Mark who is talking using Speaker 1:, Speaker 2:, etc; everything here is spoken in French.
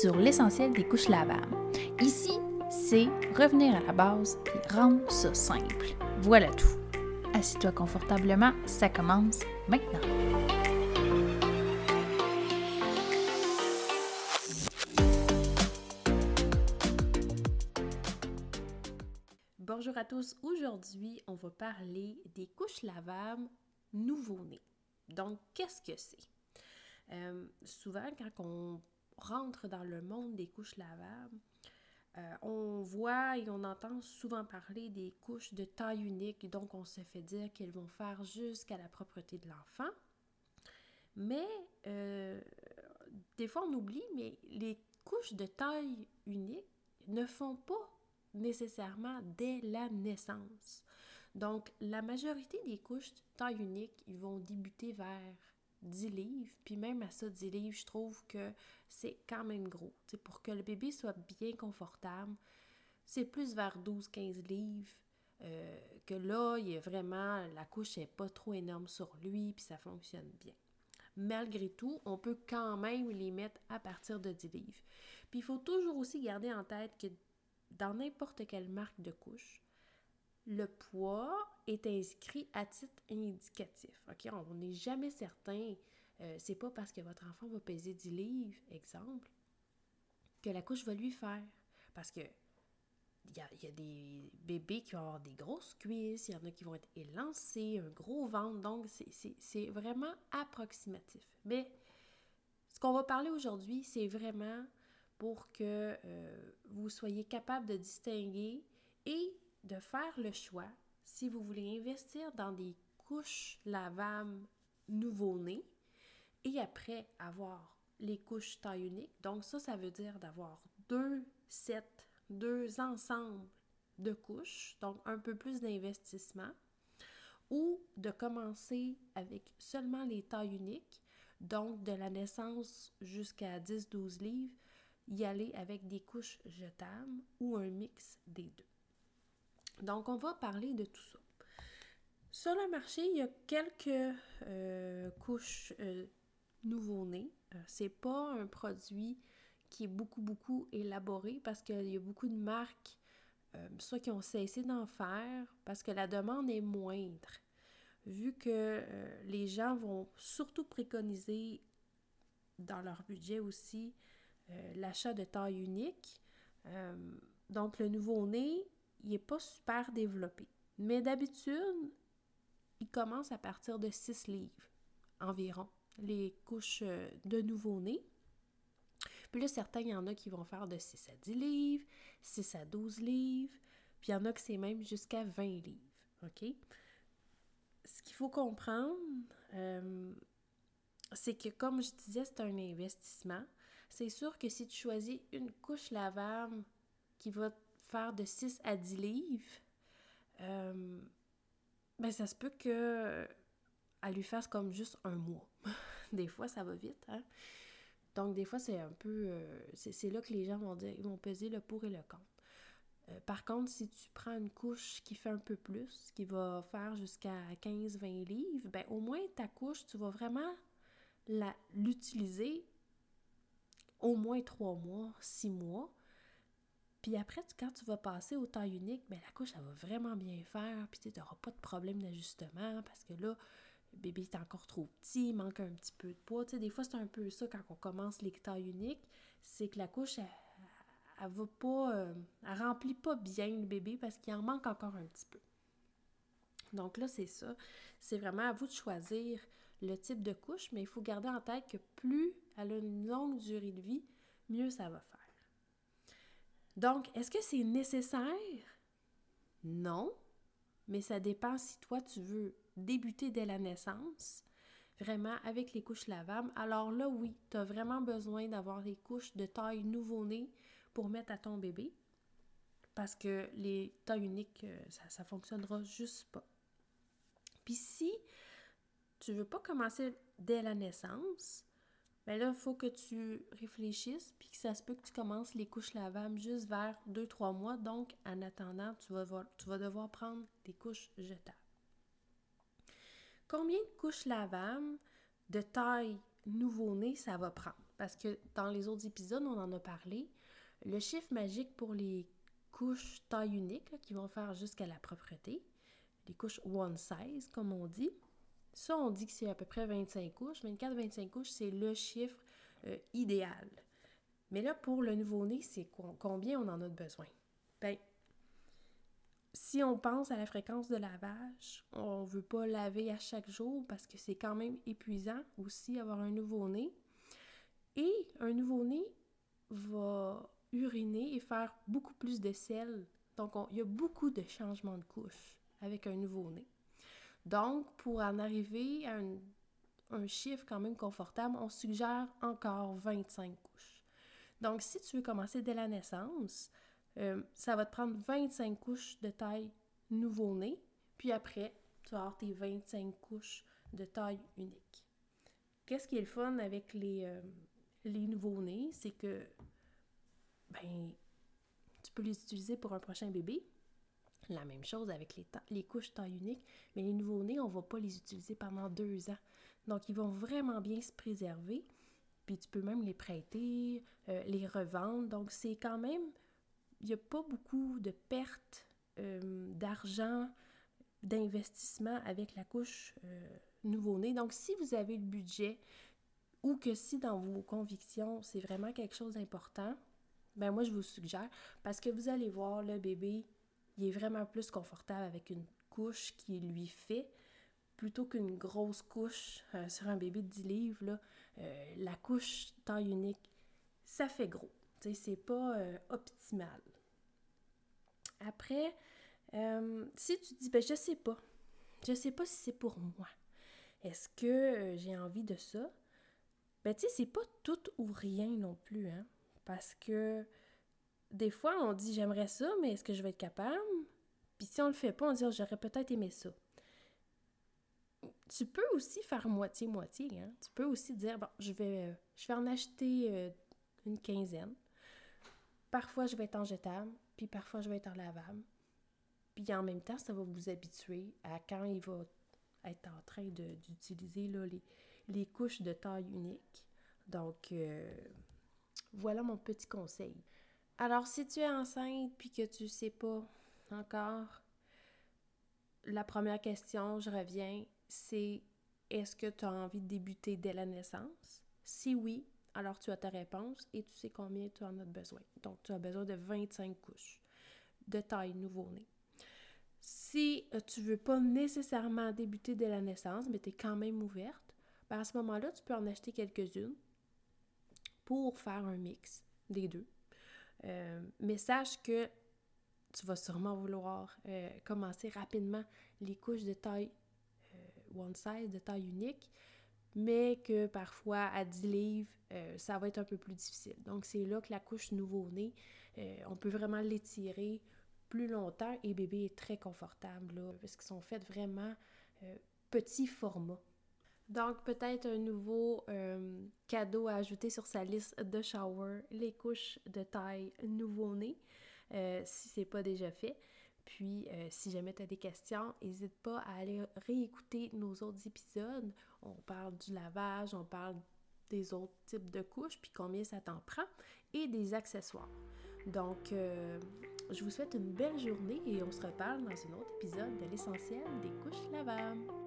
Speaker 1: sur l'essentiel des couches lavables. Ici, c'est revenir à la base et rendre ça simple. Voilà tout. Assis-toi confortablement, ça commence maintenant. Bonjour à tous. Aujourd'hui, on va parler des couches lavables nouveau-nés. Donc, qu'est-ce que c'est? Euh, souvent, quand on rentre dans le monde des couches lavables, euh, on voit et on entend souvent parler des couches de taille unique, donc on se fait dire qu'elles vont faire jusqu'à la propreté de l'enfant. Mais euh, des fois on oublie, mais les couches de taille unique ne font pas nécessairement dès la naissance. Donc la majorité des couches de taille unique, ils vont débuter vers 10 livres. Puis même à ça, 10 livres, je trouve que c'est quand même gros. pour que le bébé soit bien confortable, c'est plus vers 12-15 livres. Euh, que là, il est vraiment, la couche n'est pas trop énorme sur lui, puis ça fonctionne bien. Malgré tout, on peut quand même les mettre à partir de 10 livres. Puis il faut toujours aussi garder en tête que dans n'importe quelle marque de couche, le poids est inscrit à titre indicatif. On n'est jamais certain. Euh, c'est pas parce que votre enfant va peser 10 livres, exemple, que la couche va lui faire. Parce que il y, a, des bébés qui vont avoir des grosses cuisses, il y en a qui vont être élancés, un gros ventre, donc c'est vraiment approximatif. Mais ce qu'on va parler aujourd'hui, c'est vraiment pour que euh, vous soyez capable de distinguer et de faire le choix, si vous voulez investir dans des couches lavables nouveau-nés et après avoir les couches taille unique. Donc ça, ça veut dire d'avoir deux sets, deux ensembles de couches, donc un peu plus d'investissement, ou de commencer avec seulement les tailles uniques, donc de la naissance jusqu'à 10-12 livres, y aller avec des couches jetables ou un mix des deux. Donc, on va parler de tout ça. Sur le marché, il y a quelques euh, couches euh, nouveau-nés. Euh, c'est pas un produit qui est beaucoup, beaucoup élaboré parce qu'il y a beaucoup de marques, soit qui ont cessé d'en faire parce que la demande est moindre. Vu que les gens vont surtout préconiser dans leur budget aussi l'achat de taille unique. donc, le nouveau-né, il n'est pas super développé. Mais d'habitude, il commence à partir de 6 livres environ, les couches euh, de nouveau-né. Puis là, certains, il y en a qui vont faire de 6 à 10 livres, 6 à 12 livres, puis il y en a que c'est même jusqu'à 20 livres. OK? Ce qu'il faut comprendre, euh, c'est que comme je disais, c'est un investissement. C'est sûr que si tu choisis une couche lavable qui va faire de 6 à 10 livres, euh, ben ça se peut que elle lui fasse comme juste un mois. des fois, ça va vite, hein? Donc, des fois, c'est un peu... Euh, c'est là que les gens vont dire, vont peser le pour et le contre. Euh, par contre, si tu prends une couche qui fait un peu plus, qui va faire jusqu'à 15-20 livres, ben au moins ta couche, tu vas vraiment l'utiliser au moins 3 mois, 6 mois, puis après, quand tu vas passer au taille unique, bien, la couche, elle va vraiment bien faire. Puis tu n'auras pas de problème d'ajustement parce que là, le bébé est encore trop petit, il manque un petit peu de poids. Des fois, c'est un peu ça quand on commence les tailles uniques. C'est que la couche, elle, elle va pas... Euh, elle remplit pas bien le bébé parce qu'il en manque encore un petit peu. Donc là, c'est ça. C'est vraiment à vous de choisir le type de couche, mais il faut garder en tête que plus elle a une longue durée de vie, mieux ça va faire. Donc, est-ce que c'est nécessaire? Non, mais ça dépend si toi tu veux débuter dès la naissance, vraiment avec les couches lavables. Alors là, oui, tu as vraiment besoin d'avoir les couches de taille nouveau-né pour mettre à ton bébé. Parce que les tailles uniques, euh, ça ne fonctionnera juste pas. Puis si tu veux pas commencer dès la naissance, mais ben là, il faut que tu réfléchisses, puis que ça se peut que tu commences les couches lavables juste vers 2-3 mois. Donc, en attendant, tu vas, tu vas devoir prendre des couches jetables. Combien de couches lavables de taille nouveau-né ça va prendre? parce que dans les autres épisodes, on en a parlé. Le chiffre magique pour les couches taille unique qui vont faire jusqu'à la propreté, les couches one size comme on dit, ça on dit que c'est à peu près 25 couches. 24-25 couches, c'est le chiffre euh, idéal. Mais là, pour le nouveau-né, c'est combien on en a besoin? Bien, si on pense à la fréquence de lavage, on ne veut pas laver à chaque jour parce que c'est quand même épuisant aussi avoir un nouveau-né. Et un nouveau-né va uriner et faire beaucoup plus de sel. Donc, il y a beaucoup de changements de couches avec un nouveau-né. Donc, pour en arriver à un, chiffre quand même confortable, on suggère encore 25 couches. Donc, si tu veux commencer dès la naissance, euh, ça va te prendre 25 couches de taille nouveau-né, puis après, tu vas avoir tes 25 couches de taille unique. Qu'est-ce qui est le fun avec les, euh, les nouveaux-nés, c'est que ben, tu peux les utiliser pour un prochain bébé. La même chose avec les, les couches taille unique, mais les nouveaux-nés, on ne va pas les utiliser pendant deux ans. Donc, ils vont vraiment bien se préserver. Puis tu peux même les prêter, euh, les revendre. Donc, c'est quand même, il n'y a pas beaucoup de pertes euh, d'argent, d'investissement avec la couche euh, nouveau-né. Donc, si vous avez le budget ou que si dans vos convictions, c'est vraiment quelque chose d'important, ben moi, je vous suggère, parce que vous allez voir, le bébé, il est vraiment plus confortable avec une couche qui lui fait, plutôt qu'une grosse couche euh, sur un bébé de 10 livres, euh, la couche taille unique, ça fait gros. C'est pas euh, optimal. Après, si tu dis, ben je sais pas, je sais pas si c'est pour moi. Est-ce que j'ai envie de ça? Ben tu sais, c'est pas tout ou rien non plus, hein? Parce que des fois, on dit j'aimerais ça, mais est-ce que je vais être capable? Puis si on le fait pas, on dit j'aurais peut-être aimé ça. Tu peux aussi faire moitié-moitié. Hein? Tu peux aussi dire bon, je vais, je vais en acheter euh, une quinzaine. Parfois, je vais être en jetable, puis parfois, je vais être en lavable. Puis en même temps, ça va vous habituer à quand il va être en train d'utiliser les, les couches de taille unique. Donc, euh, voilà mon petit conseil. Alors, si tu es enceinte puis que tu sais pas encore, la première question, je reviens, c'est est-ce que tu as envie de débuter dès la naissance? Si oui, alors tu as ta réponse et tu sais combien tu en as besoin. Donc, tu as besoin de 25 couches de taille nouveau-né. Si euh, tu ne veux pas nécessairement débuter dès la naissance, mais tu es quand même ouverte, ben à ce moment-là, tu peux en acheter quelques-unes pour faire un mix des deux. Euh, mais sache que tu vas sûrement vouloir euh, commencer rapidement les couches de taille euh, one size, de taille unique, mais que parfois à 10 livres, ça va être un peu plus difficile. Donc c'est là que la couche nouveau-né, on peut vraiment l'étirer plus longtemps et bébé est très confortable là, parce qu'ils sont faits vraiment petit format. Donc, peut-être un nouveau euh, cadeau à ajouter sur sa liste de shower, les couches de taille nouveau-né, euh, si c'est pas déjà fait. Puis, euh, si jamais tu as des questions, n'hésite pas à aller réécouter nos autres épisodes. On parle du lavage, on parle des autres types de couches, puis combien ça t'en prend, et des accessoires. Donc, je vous souhaite une belle journée et on se reparle dans un autre épisode de l'essentiel des couches lavables.